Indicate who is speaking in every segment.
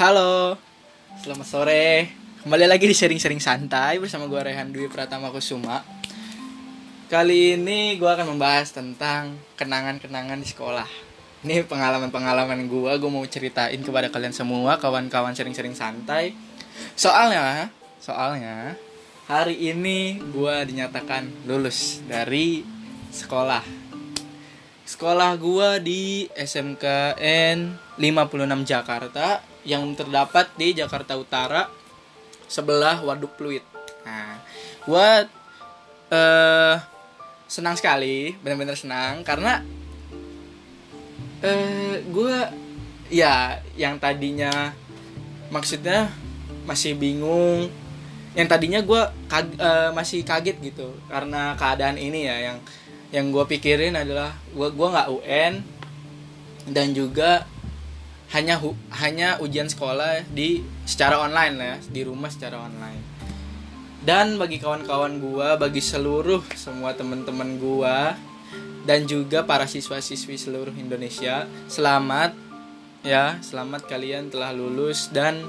Speaker 1: Halo, selamat sore. Kembali lagi di sharing-sharing santai bersama gue Rehan Dwi Pratama Kusuma. Kali ini gue akan membahas tentang kenangan-kenangan di sekolah. Ini pengalaman-pengalaman gue, gue mau ceritain kepada kalian semua, kawan-kawan sharing-sharing santai. Soalnya, soalnya hari ini gue dinyatakan lulus dari sekolah. Sekolah gue di SMKN 56 Jakarta yang terdapat di Jakarta Utara sebelah Waduk Pluit. Nah, gue eh senang sekali, benar-benar senang karena eh gue ya yang tadinya maksudnya masih bingung, yang tadinya gue kag, eh, masih kaget gitu karena keadaan ini ya yang yang gue pikirin adalah gue gua nggak UN dan juga hanya hu, hanya ujian sekolah di secara online ya di rumah secara online. Dan bagi kawan-kawan gua bagi seluruh semua teman-teman gua dan juga para siswa-siswi seluruh Indonesia selamat ya selamat kalian telah lulus dan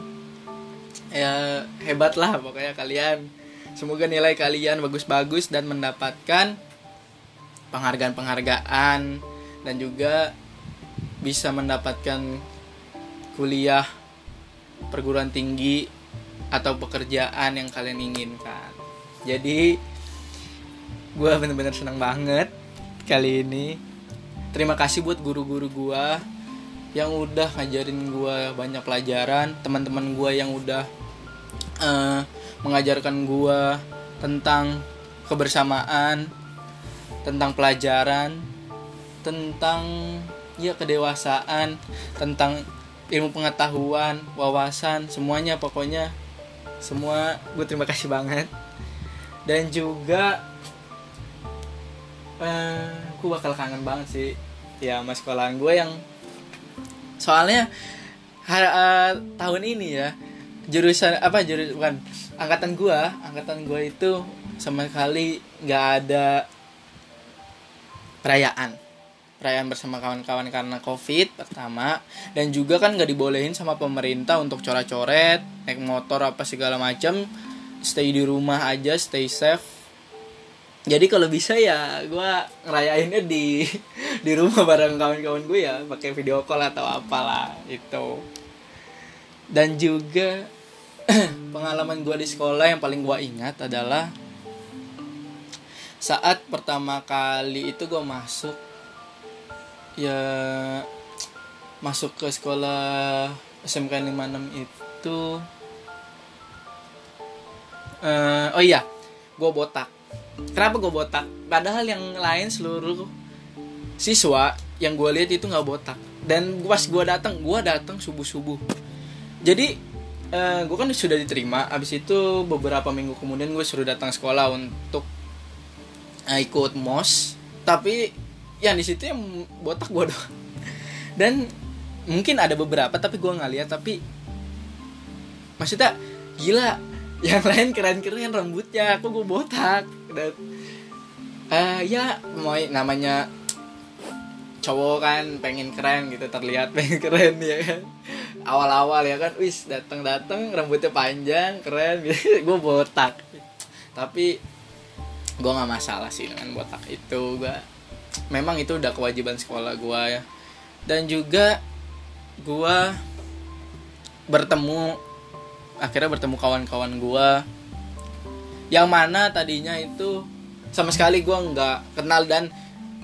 Speaker 1: ya hebatlah pokoknya kalian. Semoga nilai kalian bagus-bagus dan mendapatkan penghargaan-penghargaan dan juga bisa mendapatkan kuliah perguruan tinggi atau pekerjaan yang kalian inginkan. Jadi gue bener-bener senang banget kali ini. Terima kasih buat guru-guru gue yang udah ngajarin gue banyak pelajaran, teman-teman gue yang udah uh, mengajarkan gue tentang kebersamaan, tentang pelajaran, tentang ya kedewasaan, tentang ilmu pengetahuan, wawasan, semuanya pokoknya semua gue terima kasih banget. Dan juga eh gue bakal kangen banget sih ya sama sekolahan gue yang soalnya har, uh, tahun ini ya jurusan apa jurusan bukan angkatan gue angkatan gue itu sama sekali nggak ada perayaan perayaan bersama kawan-kawan karena covid pertama. Dan juga kan nggak dibolehin sama pemerintah untuk coret-coret naik motor apa segala macam stay di rumah aja stay safe. Jadi kalau bisa ya gue ngerayainnya di di rumah bareng kawan-kawan gue ya pakai video call atau apalah itu dan juga pengalaman gue di sekolah yang paling gue ingat adalah saat pertama kali itu gue masuk ya masuk ke sekolah SMK 56 itu uh, oh iya gue botak. Kenapa gue botak? Padahal yang lain seluruh siswa yang gue lihat itu nggak botak. Dan pas gue datang gue datang subuh subuh jadi uh, gue kan sudah diterima. Abis itu beberapa minggu kemudian gue suruh datang sekolah untuk uh, ikut mos tapi yang di situ yang botak gue doang. Dan mungkin ada beberapa tapi gue nggak lihat tapi maksudnya gila yang lain keren-keren rambutnya aku gue botak? Dan uh, ya mau namanya cowok kan pengen keren gitu terlihat pengen keren ya kan? Awal-awal ya kan? Wis datang-datang rambutnya panjang keren gitu gue botak. Tapi gue nggak masalah sih dengan botak itu gue memang itu udah kewajiban sekolah gue ya. Dan juga gue bertemu akhirnya bertemu kawan-kawan gue yang mana tadinya itu sama sekali gue nggak kenal dan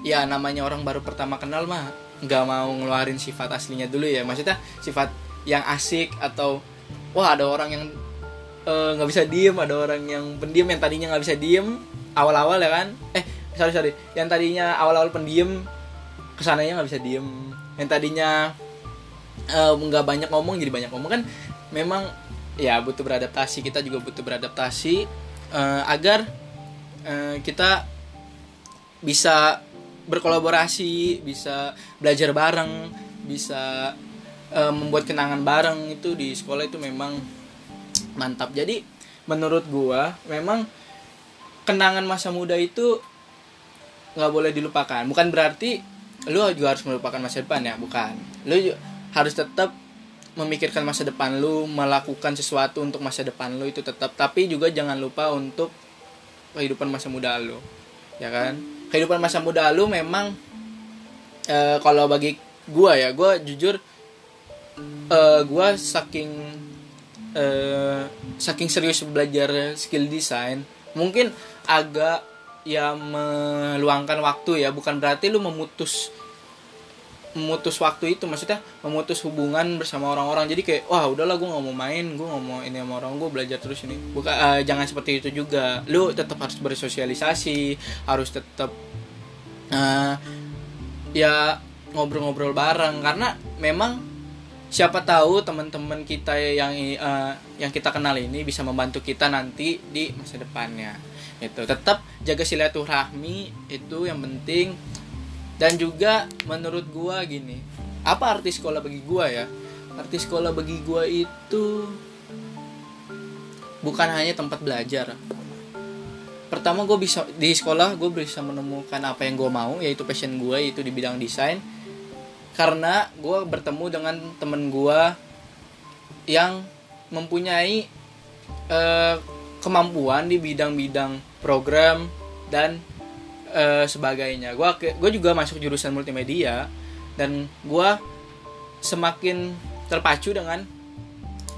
Speaker 1: ya namanya orang baru pertama kenal mah nggak mau ngeluarin sifat aslinya dulu ya. Maksudnya sifat yang asik atau wah ada orang yang nggak uh, bisa diem ada orang yang pendiam yang tadinya nggak bisa diem awal-awal ya kan? Eh sorry sorry. Yang tadinya awal-awal pendiam ke sananya nggak bisa diem. Yang tadinya nggak uh, banyak ngomong jadi banyak ngomong. Kan memang ya butuh beradaptasi. Kita juga butuh beradaptasi uh, agar uh, kita bisa berkolaborasi bisa belajar bareng bisa uh, membuat kenangan bareng. Itu di sekolah itu memang mantap. Jadi menurut gua memang kenangan masa muda itu nggak boleh dilupakan. Bukan berarti lu juga harus melupakan masa depan ya bukan. Lu harus tetap memikirkan masa depan lu melakukan sesuatu untuk masa depan lu itu tetap tapi juga jangan lupa untuk kehidupan masa muda lu ya kan? Kehidupan masa muda lu memang eh, kalau bagi gua ya gua jujur eh, gua saking eh, saking serius belajar skill design mungkin agak ya meluangkan waktu ya bukan berarti lu memutus memutus waktu itu maksudnya memutus hubungan bersama orang-orang. Jadi kayak wah udahlah gue nggak mau main gue nggak mau ini sama orang gue belajar terus ini. Bukan eh, jangan seperti itu juga. Lu tetap harus bersosialisasi harus tetap eh, ya ngobrol-ngobrol bareng. Karena memang siapa tahu teman-teman kita yang eh, yang kita kenal ini bisa membantu kita nanti di masa depannya itu tetap jaga silaturahmi itu yang penting. Dan juga menurut gua gini apa arti sekolah bagi gua ya? Arti sekolah bagi gua itu bukan hanya tempat belajar. Pertama gue bisa di sekolah gue bisa menemukan apa yang gue mau yaitu passion gue yaitu di bidang desain. Karena gue bertemu dengan temen gue yang mempunyai eh, kemampuan di bidang-bidang program dan eh, sebagainya. Gua gue juga masuk jurusan multimedia dan gua semakin terpacu dengan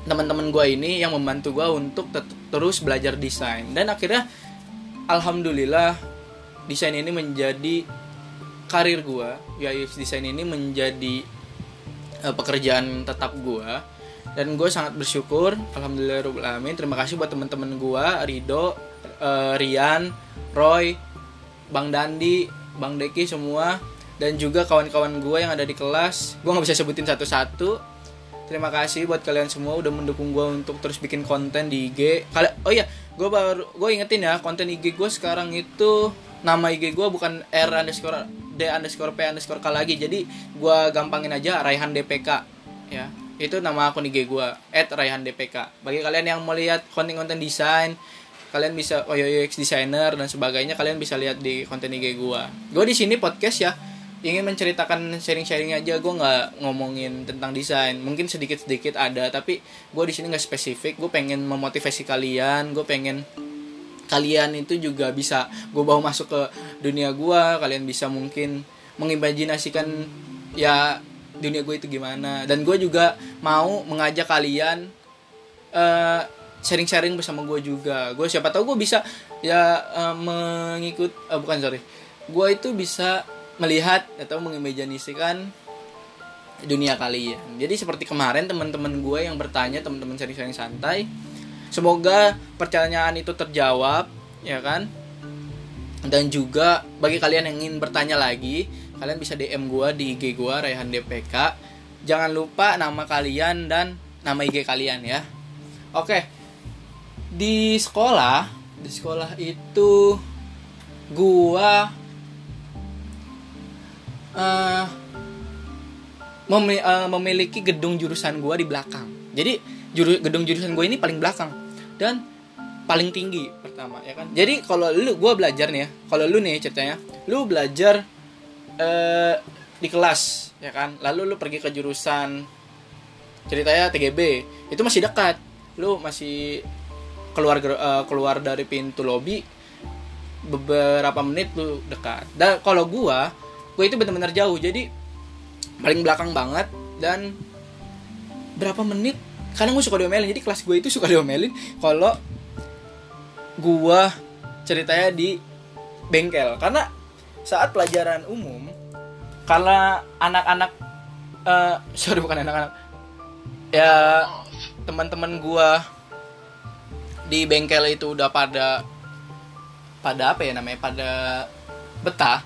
Speaker 1: teman-teman gua ini yang membantu gua untuk terus belajar desain. Dan akhirnya alhamdulillah desain ini menjadi karir gua ya desain ini menjadi eh, pekerjaan tetap gua. Dan gue sangat bersyukur alhamdulillah terima kasih buat teman-teman gua Rido eh, Rian Roy Bang Dandi, Bang Deki semua dan juga kawan-kawan gue yang ada di kelas. Gue nggak bisa sebutin satu-satu. Terima kasih buat kalian semua udah mendukung gue untuk terus bikin konten di IG. Kali oh iya, gue baru gue ingetin ya konten IG gue sekarang itu nama IG gue bukan R underscore D underscore P underscore K lagi. Jadi gue gampangin aja Raihan DPK ya. Itu nama akun IG gue @raihan DPK. Bagi kalian yang mau lihat konten-konten desain, kalian bisa oh UX designer dan sebagainya kalian bisa lihat di konten IG gua. Gua di sini podcast ya ingin menceritakan sharing-sharing aja gue nggak ngomongin tentang desain. Mungkin sedikit-sedikit ada tapi gue di sini nggak spesifik. Gue pengen memotivasi kalian gue pengen kalian itu juga bisa gue bawa masuk ke dunia gue kalian bisa mungkin mengimajinasikan ya dunia gue itu gimana. Dan gue juga mau mengajak kalian eh, sharing-sharing bersama gue juga. Gue siapa tahu gue bisa ya uh, mengikut uh, bukan sorry. Gue itu bisa melihat atau mengimajinasikan dunia kalian. Jadi seperti kemarin teman-teman gue yang bertanya teman-teman sharing-sharing santai semoga pertanyaan itu terjawab ya kan? Dan juga bagi kalian yang ingin bertanya lagi kalian bisa DM gue di IG gue Raihan DPK jangan lupa nama kalian dan nama IG kalian ya. Oke di sekolah di sekolah itu gua uh, memi- uh, memiliki gedung jurusan gua di belakang. Jadi juru gedung jurusan gua ini paling belakang dan paling tinggi pertama ya kan? Jadi kalau lu gua belajar nih ya kalau lu nih ceritanya lu belajar uh, di kelas ya kan? Lalu lu pergi ke jurusan ceritanya TGB itu masih dekat. Lu masih keluar uh, keluar dari pintu lobby beberapa menit tuh dekat. Dan kalau gua gua itu benar-benar jauh jadi paling belakang banget dan berapa menit kadang gue suka diomelin jadi kelas gue itu suka diomelin kalau gua ceritanya di bengkel. Karena saat pelajaran umum karena anak-anak uh, sorry bukan anak-anak ya teman-teman gua di bengkel itu udah pada pada apa ya namanya pada betah.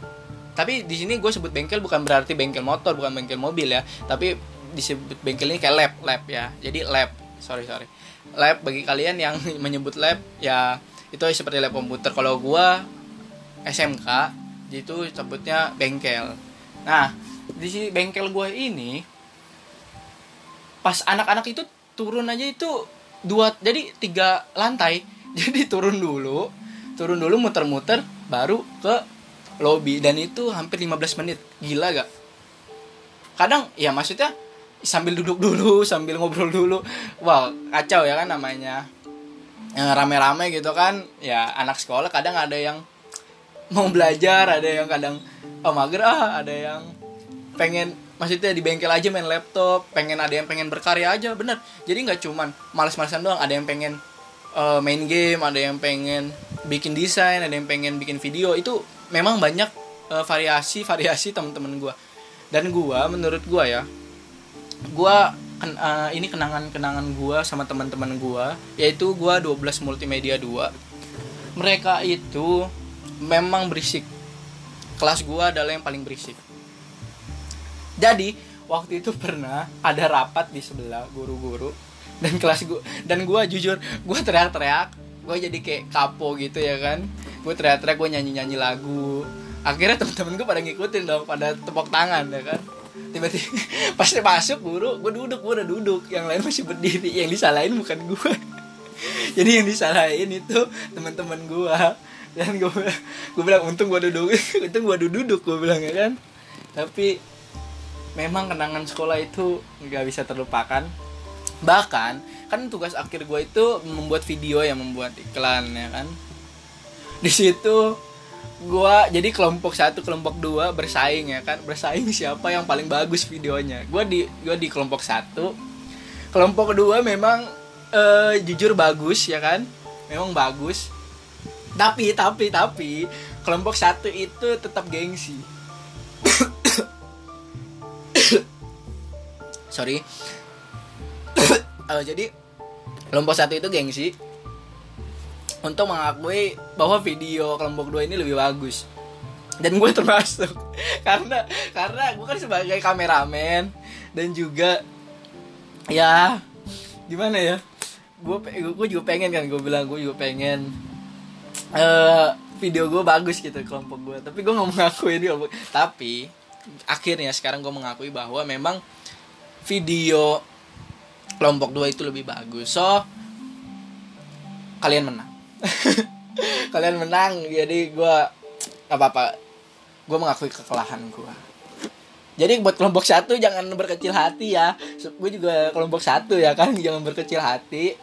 Speaker 1: Tapi di sini gue sebut bengkel bukan berarti bengkel motor bukan bengkel mobil ya. Tapi disebut bengkel ini kayak lab lab ya. Jadi lab sorry sorry. Lab bagi kalian yang menyebut lab ya itu seperti lab komputer. Kalau gue SMK itu sebutnya bengkel. Nah di sini bengkel gue ini pas anak-anak itu turun aja itu dua jadi tiga lantai. Jadi turun dulu turun dulu muter-muter baru ke lobby. Dan itu hampir 15 menit. Gila gak? Kadang ya maksudnya sambil duduk dulu sambil ngobrol dulu. Wow kacau ya kan namanya. Rame-rame gitu kan ya anak sekolah kadang ada yang mau belajar ada yang kadang oh mager ah ada yang pengen maksudnya di bengkel aja main laptop pengen ada yang pengen berkarya aja bener. Jadi nggak cuman males-malesan doang ada yang pengen eh, main game ada yang pengen bikin desain ada yang pengen bikin video. Itu memang banyak eh, variasi variasi teman-teman gua. Dan gua menurut gua ya gua ken- eh, ini kenangan-kenangan gua sama teman-teman gua yaitu gua 12 multimedia 2 mereka itu memang berisik. Kelas gua adalah yang paling berisik jadi waktu itu pernah ada rapat di sebelah guru-guru dan kelas gua dan gua jujur gua teriak-teriak gua jadi kayak kapo gitu ya kan. Gua teriak-teriak gua nyanyi-nyanyi lagu. Akhirnya teman-teman gua pada ngikutin dong pada tepuk tangan ya kan. Tiba-tiba pas dia masuk guru gua duduk gua udah duduk. Yang lain masih berdiri yang disalahin bukan gua. Jadi yang disalahin itu teman-teman gua. Dan gua gua bilang untung gua duduk untung gua duduk gua bilang ya kan. Tapi memang kenangan sekolah itu nggak bisa terlupakan. Bahkan kan tugas akhir gue itu membuat video yang membuat iklan ya kan? Di situ gue jadi kelompok satu kelompok dua bersaing ya kan? Bersaing siapa yang paling bagus videonya. Gue di gue di kelompok satu. Kelompok kedua memang eh, jujur bagus ya kan? Memang bagus. Tapi tapi tapi kelompok satu itu tetap gengsi sorry. Eh, jadi kelompok satu itu gengsi untuk mengakui bahwa video kelompok dua ini lebih bagus. Dan gue termasuk. Karena karena gue kan sebagai kameramen dan juga ya gimana ya? Gue gue juga pengen kan gue bilang gue juga pengen eh video gue bagus gitu kelompok gue tapi gue nggak mengakui ini tapi akhirnya sekarang gue mengakui bahwa memang video kelompok dua itu lebih bagus. So kalian menang. Kalian menang jadi gue apa apa gue mengakui kekalahan gue jadi buat kelompok satu jangan berkecil hati ya. Gue juga kelompok satu ya kan jangan berkecil hati.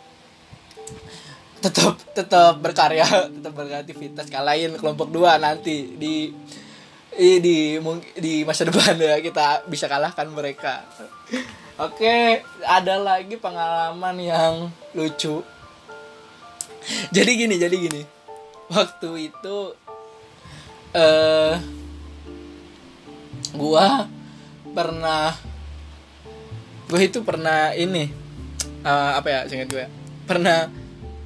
Speaker 1: Tetap tetap berkarya tetap berkreativitas. Kalahin kelompok dua nanti di di di, di masa depan ya kita bisa kalahkan mereka. Oke ada lagi pengalaman yang lucu. Jadi gini jadi gini. Waktu itu eh gua pernah gue itu pernah ini eh, apa ya singkat gue pernah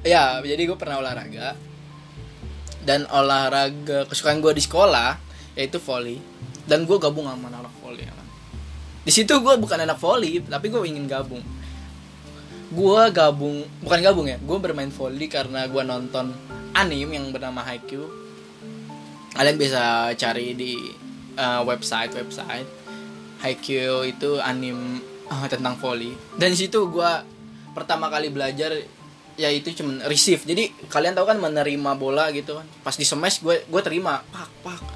Speaker 1: ya jadi gue pernah olahraga. Dan olahraga kesukaan gue di sekolah yaitu volley. Dan gue gabung sama anak volley ya kan. di situ gue bukan anak volley tapi gue ingin gabung. Gue gabung bukan gabung ya gue bermain volley karena gue nonton anime yang bernama Haikyuu. Kalian bisa cari di uh, website website. Haikyuu itu anime uh, tentang volley. Dan di situ gue pertama kali belajar ya itu cuman receive. Jadi kalian tahu kan menerima bola gitu kan? Pas di smash gue gue terima pak pak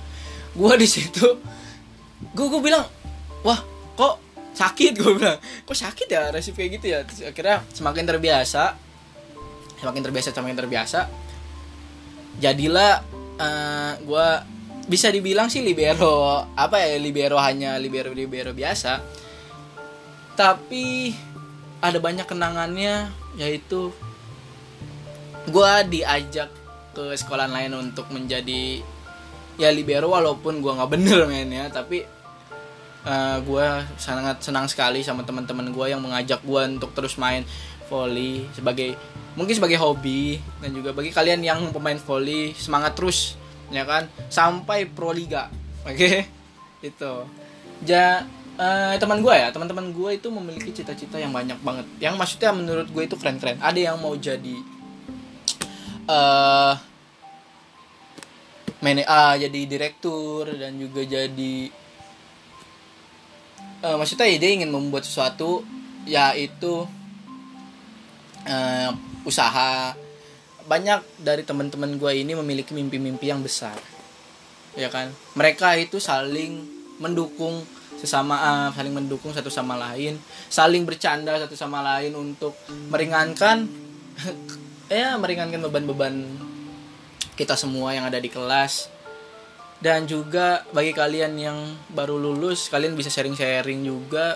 Speaker 1: gue di situ gue gue bilang wah kok sakit? Gue bilang kok sakit ya receive kayak gitu ya? Terus akhirnya semakin terbiasa semakin terbiasa semakin terbiasa jadilah eh, gue bisa dibilang sih libero apa ya libero hanya libero libero biasa. Tapi ada banyak kenangannya yaitu gue diajak ke sekolah lain untuk menjadi ya libero walaupun gue nggak bener mainnya tapi eh, gue sangat senang sekali sama teman-teman gue yang mengajak gue untuk terus main volley sebagai mungkin sebagai hobi dan juga bagi kalian yang pemain volley semangat terus ya kan? Sampai pro liga oke? Itu. Ja eh, teman gue ya teman-teman gue itu memiliki cita-cita yang banyak banget. Yang maksudnya menurut gue itu keren-keren. Ada yang mau jadi eh mane ah, jadi direktur dan juga jadi eh, maksudnya ya dia ingin membuat sesuatu yaitu eh, usaha. Banyak dari teman-teman gue ini memiliki mimpi-mimpi yang besar ya kan? Mereka itu saling mendukung sesama uh, saling mendukung satu sama lain saling bercanda satu sama lain untuk meringankan ya meringankan beban-beban kita semua yang ada di kelas. Dan juga bagi kalian yang baru lulus kalian bisa sharing-sharing juga.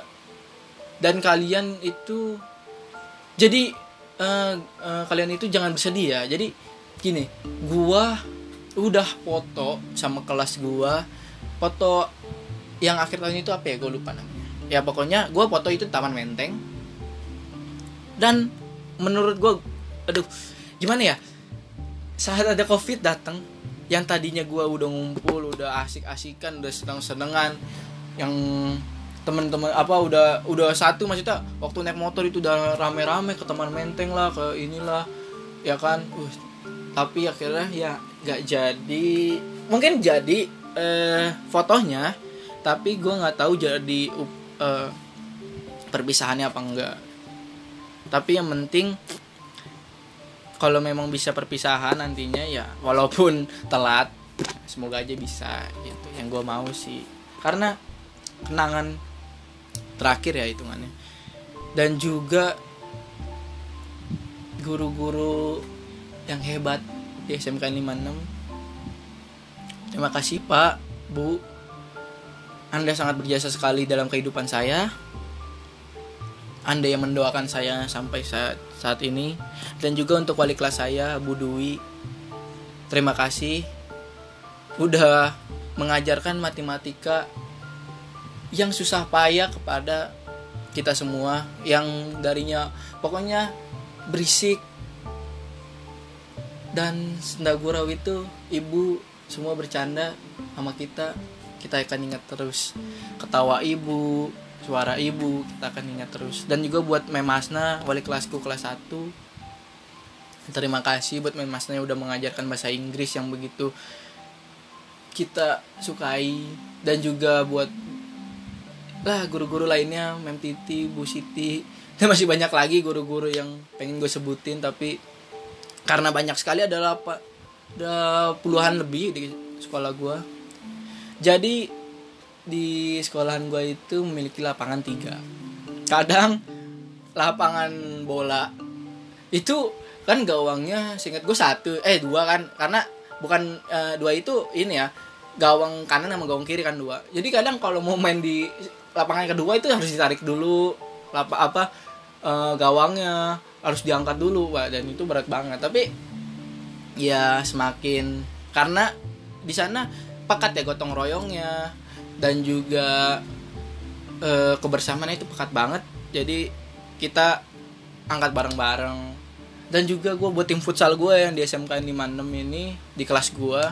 Speaker 1: Dan kalian itu jadi uh, uh, kalian itu jangan bersedih ya. Jadi gini gua udah foto sama kelas gua foto yang akhir tahun itu apa ya? Gue lupa namanya. Ya pokoknya gue foto itu taman menteng. Dan menurut gue aduh gimana ya saat ada covid datang yang tadinya gue udah ngumpul udah asik-asikan udah senang-senengan yang teman-teman apa udah udah satu maksudnya waktu naik motor itu udah rame-rame ke taman menteng lah ke inilah ya kan? Uh, tapi akhirnya ya nggak jadi. Mungkin jadi eh, fotonya tapi gue nggak tahu jadi uh, perpisahannya apa enggak tapi yang penting kalau memang bisa perpisahan nantinya ya walaupun telat semoga aja bisa gitu. Yang gue mau sih. Karena kenangan terakhir ya hitungannya. Dan juga guru-guru yang hebat di SMK 56 terima kasih pak bu. Anda sangat berjasa sekali dalam kehidupan saya. Anda yang mendoakan saya sampai saat saat ini. Dan juga untuk wali kelas saya Bu Dwi. Terima kasih. Udah mengajarkan matematika yang susah payah kepada kita semua yang darinya pokoknya berisik. Dan sendagurau itu ibu semua bercanda sama kita. Kita akan ingat terus ketawa ibu suara ibu kita akan ingat terus. Dan juga buat Memasna wali kelasku kelas 1 terima kasih buat Memasna yang udah mengajarkan bahasa Inggris yang begitu kita sukai. Dan juga buat lah guru-guru lainnya Mem Titi, Bu Siti. Dan masih banyak lagi guru-guru yang pengen gue sebutin tapi karena banyak sekali adalah apa ada puluhan lebih di sekolah gue jadi di sekolahan gue itu memiliki lapangan tiga. Kadang lapangan bola itu kan gawangnya singkat gue satu eh dua kan. Karena bukan uh, dua itu ini ya gawang kanan sama gawang kiri kan dua. Jadi kadang kalau mau main di lapangan kedua itu harus ditarik dulu lapa apa uh, gawangnya harus diangkat dulu Wah, dan itu berat banget. Tapi ya semakin karena di sana pekat ya gotong royongnya dan juga e, kebersamaan itu pekat banget. Jadi kita angkat bareng-bareng. Dan juga gue buat tim futsal gue yang di SMK 56 ini di kelas gue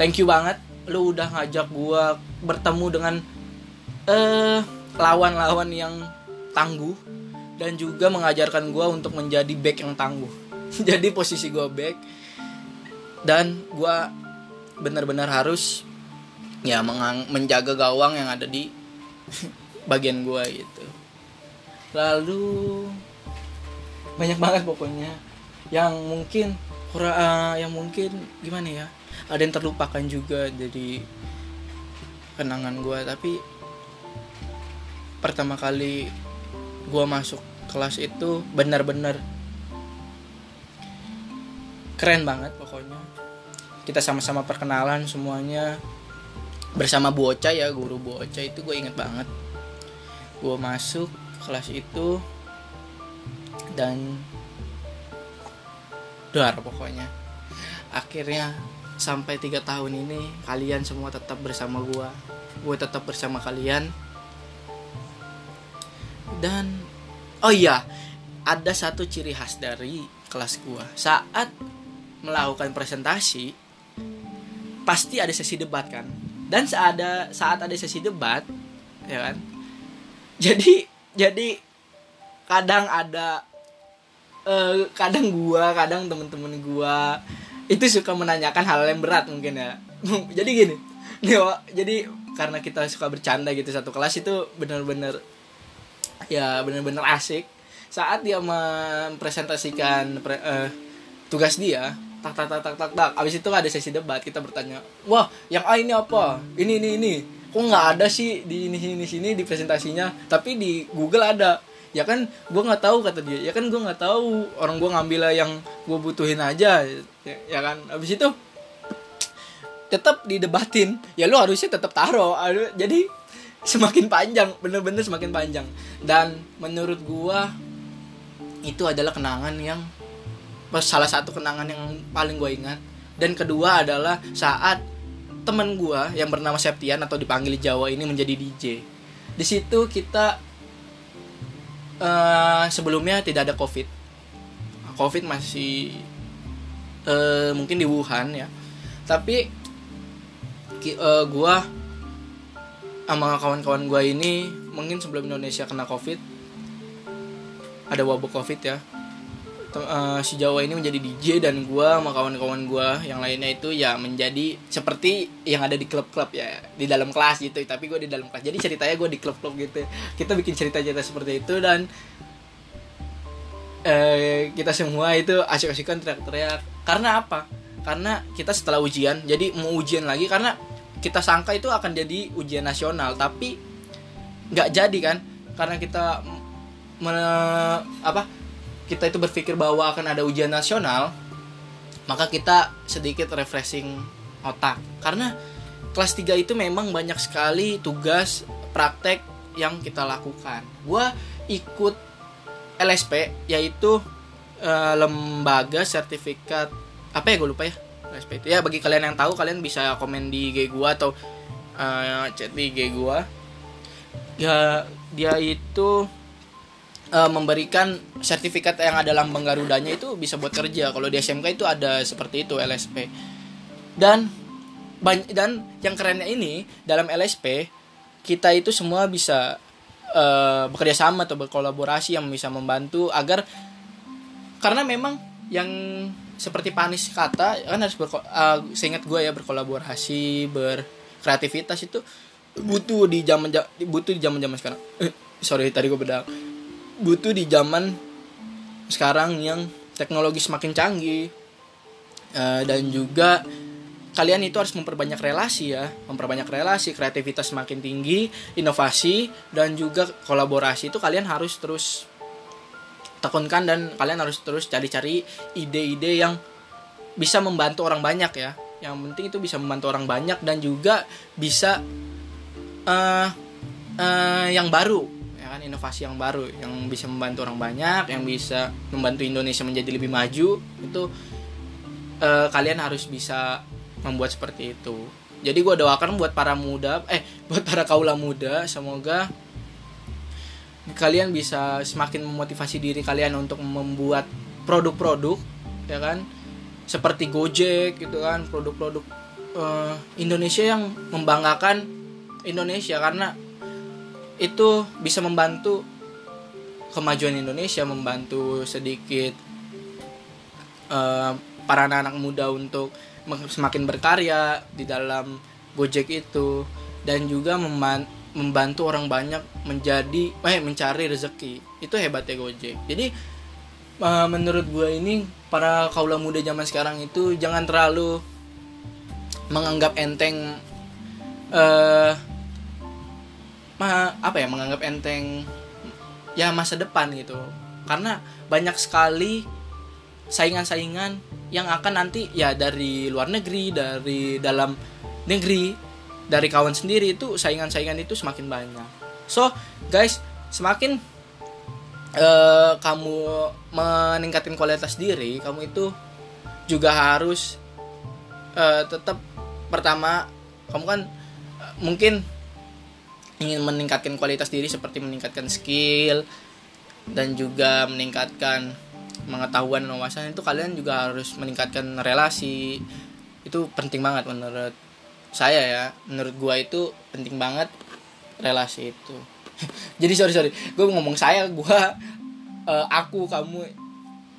Speaker 1: thank you banget lu udah ngajak gue bertemu dengan eh lawan-lawan yang tangguh. Dan juga mengajarkan gue untuk menjadi back yang tangguh. Jadi posisi gue back. Dan gue benar-benar harus ya menjaga gawang yang ada di bagian gua gitu. Lalu banyak banget pokoknya. Yang mungkin uh, yang mungkin gimana ya? Ada yang terlupakan juga jadi kenangan gua. Tapi pertama kali gua masuk kelas itu benar-benar keren banget pokoknya. Kita sama-sama perkenalan semuanya bersama Bu Ocha ya guru Bu Ocha itu gue inget banget. Gue masuk kelas itu dan dar pokoknya. Akhirnya sampai tiga tahun ini kalian semua tetap bersama gue gue tetap bersama kalian. Dan oh iya ada satu ciri khas dari kelas gue saat melakukan presentasi pasti ada sesi debat kan dan saat ada saat ada sesi debat ya kan? Jadi jadi kadang ada uh, kadang gua kadang temen-temen gua itu suka menanyakan hal yang berat mungkin ya. Jadi gini nih jadi karena kita suka bercanda gitu satu kelas itu benar-benar ya benar-benar asik. Saat dia mempresentasikan pre, uh, tugas dia tak tak tak tak tak tak. Abis itu ada sesi debat kita bertanya wah yang A ini apa? Ini ini ini. Kok nggak ada sih di ini sini sini di presentasinya? Tapi di Google ada. Ya kan gue nggak tahu kata dia. Ya kan gue nggak tahu. Orang gue ngambil yang gue butuhin aja. Ya, ya kan? Habis itu tetap didebatin. Ya lu harusnya tetap Aduh, jadi semakin panjang. Bener-bener semakin panjang. Dan menurut gua itu adalah kenangan yang salah satu kenangan yang paling gue ingat. Dan kedua adalah saat temen gua yang bernama Septian atau dipanggil Jawa ini menjadi DJ di situ kita uh, sebelumnya tidak ada covid. Covid masih uh, mungkin di Wuhan ya. Tapi uh, gua sama kawan-kawan gua ini mungkin sebelum Indonesia kena covid ada wabah covid ya uh, si Jawa ini menjadi DJ dan gua sama kawan-kawan gua yang lainnya itu ya menjadi seperti yang ada di klub-klub ya. Di dalam kelas gitu tapi gua di dalam kelas. Jadi ceritanya gua di klub-klub gitu. Kita bikin cerita-cerita seperti itu dan uh, kita semua itu asyik-asyikan teriak-teriak. Karena apa? Karena kita setelah ujian jadi mau ujian lagi karena kita sangka itu akan jadi ujian nasional tapi nggak jadi kan? Karena kita me, apa kita itu berpikir bahwa akan ada ujian nasional maka kita sedikit refreshing otak. Karena kelas 3 itu memang banyak sekali tugas praktek yang kita lakukan. Gue ikut LSP yaitu e, lembaga sertifikat apa ya gue lupa ya LSP itu. Ya bagi kalian yang tahu kalian bisa komen di IG gua atau uh, chat di IG gua. Ya dia itu uh, memberikan sertifikat yang ada lambang Garudanya itu bisa buat kerja. Kalau di SMK itu ada seperti itu LSP dan dan yang kerennya ini dalam LSP kita itu semua bisa uh, bekerja sama atau berkolaborasi yang bisa membantu agar karena memang yang seperti panis kata kan harus berko uh, seingat gue ya berkolaborasi berkreativitas itu butuh di zaman butuh di zaman zaman sekarang sorry tadi gue beda butuh di zaman sekarang yang teknologi semakin canggih. Uh, dan juga kalian itu harus memperbanyak relasi ya memperbanyak relasi kreativitas semakin tinggi inovasi dan juga kolaborasi itu kalian harus terus tekunkan dan kalian harus terus cari-cari ide-ide yang bisa membantu orang banyak ya. Yang penting itu bisa membantu orang banyak dan juga bisa uh, uh, yang baru kan inovasi yang baru yang bisa membantu orang banyak yang bisa membantu Indonesia menjadi lebih maju itu uh, kalian harus bisa membuat seperti itu. Jadi gue doakan buat para muda eh buat para kaula muda semoga kalian bisa semakin memotivasi diri kalian untuk membuat produk-produk ya kan? Seperti Gojek gitu kan produk-produk uh, Indonesia yang membanggakan Indonesia karena itu bisa membantu kemajuan Indonesia membantu sedikit uh, para anak-anak muda untuk semakin berkarya di dalam Gojek itu dan juga membantu orang banyak menjadi eh mencari rezeki. Itu hebatnya Gojek. Jadi uh, menurut gue ini para kaula muda zaman sekarang itu jangan terlalu menganggap enteng uh, ma apa ya menganggap enteng ya masa depan gitu. Karena banyak sekali saingan-saingan yang akan nanti ya dari luar negeri dari dalam negeri dari kawan sendiri itu saingan-saingan itu semakin banyak. So guys semakin uh, kamu meningkatkan kualitas diri kamu itu juga harus uh, tetap pertama kamu kan uh, mungkin ingin meningkatkan kualitas diri seperti meningkatkan skill dan juga meningkatkan pengetahuan dan wawasan itu kalian juga harus meningkatkan relasi. Itu penting banget menurut saya ya. Menurut gua itu penting banget relasi itu. Jadi sorry sorry. Gue ngomong saya gua uh, aku kamu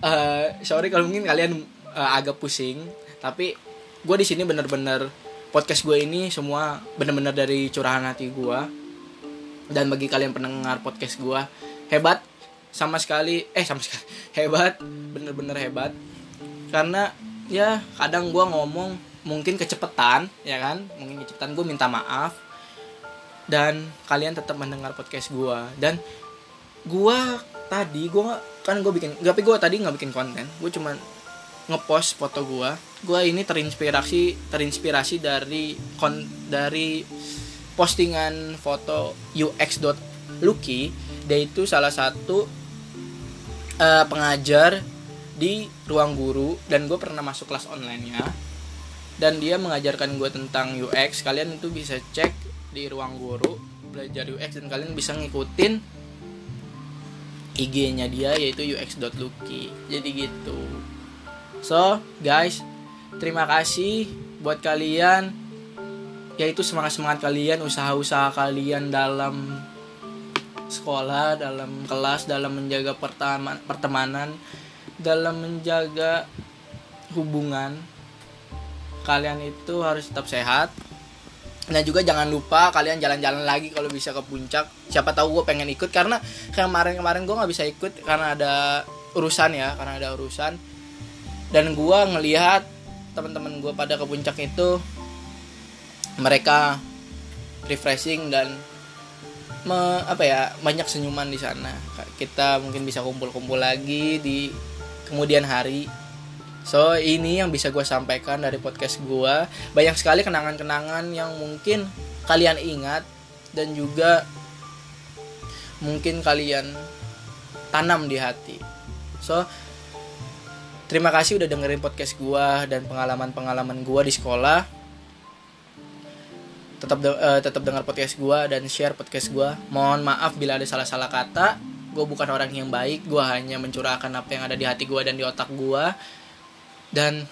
Speaker 1: uh, sorry kalau mungkin kalian uh, agak pusing tapi gue di sini bener-bener podcast gue ini semua bener-bener dari curahan hati gue dan bagi kalian pendengar podcast gue hebat sama sekali eh sama sekali hebat bener-bener hebat. Karena ya kadang gue ngomong mungkin kecepatan ya kan? Mungkin kecepatan gue minta maaf. Dan kalian tetap mendengar podcast gue dan gue tadi gue kan gue bikin tapi gue tadi nggak bikin konten. Gue cuman ngepost foto gue gue ini terinspirasi terinspirasi dari kon dari postingan foto ux.lucky dia itu salah satu uh, pengajar di ruang guru dan gue pernah masuk kelas online nya dan dia mengajarkan gue tentang UX kalian itu bisa cek di ruang guru belajar UX dan kalian bisa ngikutin IG-nya dia yaitu ux.lucky. Jadi gitu. So, guys, terima kasih buat kalian yaitu semangat-semangat kalian, usaha-usaha kalian dalam sekolah, dalam kelas, dalam menjaga pertemanan, dalam menjaga hubungan. Kalian itu harus tetap sehat, Nah juga jangan lupa kalian jalan-jalan lagi kalau bisa ke puncak. Siapa tahu gue pengen ikut karena kemarin-kemarin gue nggak bisa ikut karena ada urusan ya, karena ada urusan. Dan gue ngelihat teman-teman gue pada ke puncak itu mereka refreshing dan me, apa ya banyak senyuman di sana. Kita mungkin bisa kumpul-kumpul lagi di kemudian hari. So ini yang bisa gue sampaikan dari podcast gue Banyak sekali kenangan-kenangan yang mungkin kalian ingat Dan juga mungkin kalian tanam di hati. So terima kasih udah dengerin podcast gue Dan pengalaman-pengalaman gue di sekolah tetap de uh, tetap dengar podcast gue dan share podcast gue mohon maaf bila ada salah-salah kata gue bukan orang yang baik gue hanya mencurahkan apa yang ada di hati gue dan di otak gue dan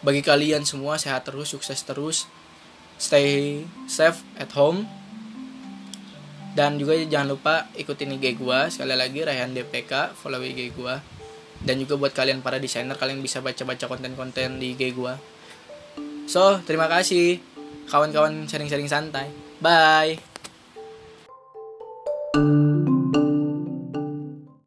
Speaker 1: bagi kalian semua sehat terus, sukses terus. Stay safe at home. Dan juga jangan lupa ikutin IG gua sekali lagi Rayhan DPK, follow IG gua. Dan juga buat kalian para desainer kalian bisa baca-baca konten-konten di IG gua. So, terima kasih kawan-kawan sharing-sharing santai. Bye.